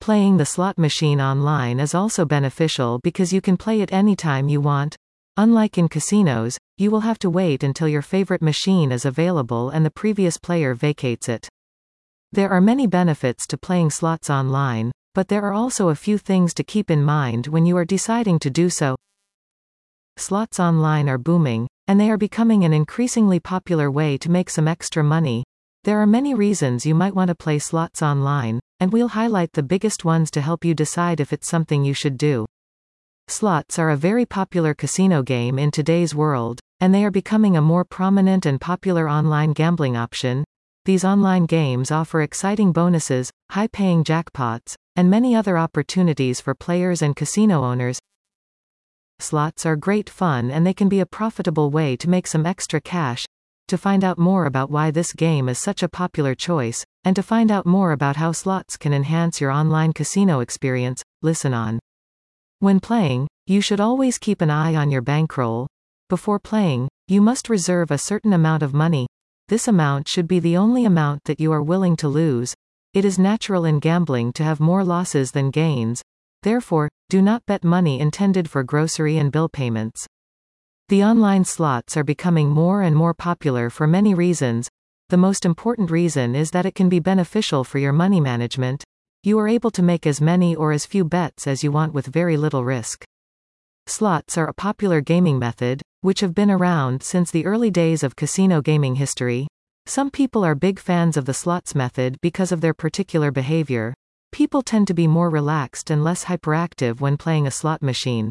Playing the slot machine online is also beneficial because you can play it anytime you want. Unlike in casinos, you will have to wait until your favorite machine is available and the previous player vacates it. There are many benefits to playing slots online, but there are also a few things to keep in mind when you are deciding to do so. Slots online are booming, and they are becoming an increasingly popular way to make some extra money. There are many reasons you might want to play slots online, and we'll highlight the biggest ones to help you decide if it's something you should do. Slots are a very popular casino game in today's world, and they are becoming a more prominent and popular online gambling option. These online games offer exciting bonuses, high paying jackpots, and many other opportunities for players and casino owners. Slots are great fun and they can be a profitable way to make some extra cash. To find out more about why this game is such a popular choice, and to find out more about how slots can enhance your online casino experience, listen on. When playing, you should always keep an eye on your bankroll. Before playing, you must reserve a certain amount of money. This amount should be the only amount that you are willing to lose. It is natural in gambling to have more losses than gains. Therefore, do not bet money intended for grocery and bill payments. The online slots are becoming more and more popular for many reasons. The most important reason is that it can be beneficial for your money management. You are able to make as many or as few bets as you want with very little risk. Slots are a popular gaming method, which have been around since the early days of casino gaming history. Some people are big fans of the slots method because of their particular behavior. People tend to be more relaxed and less hyperactive when playing a slot machine.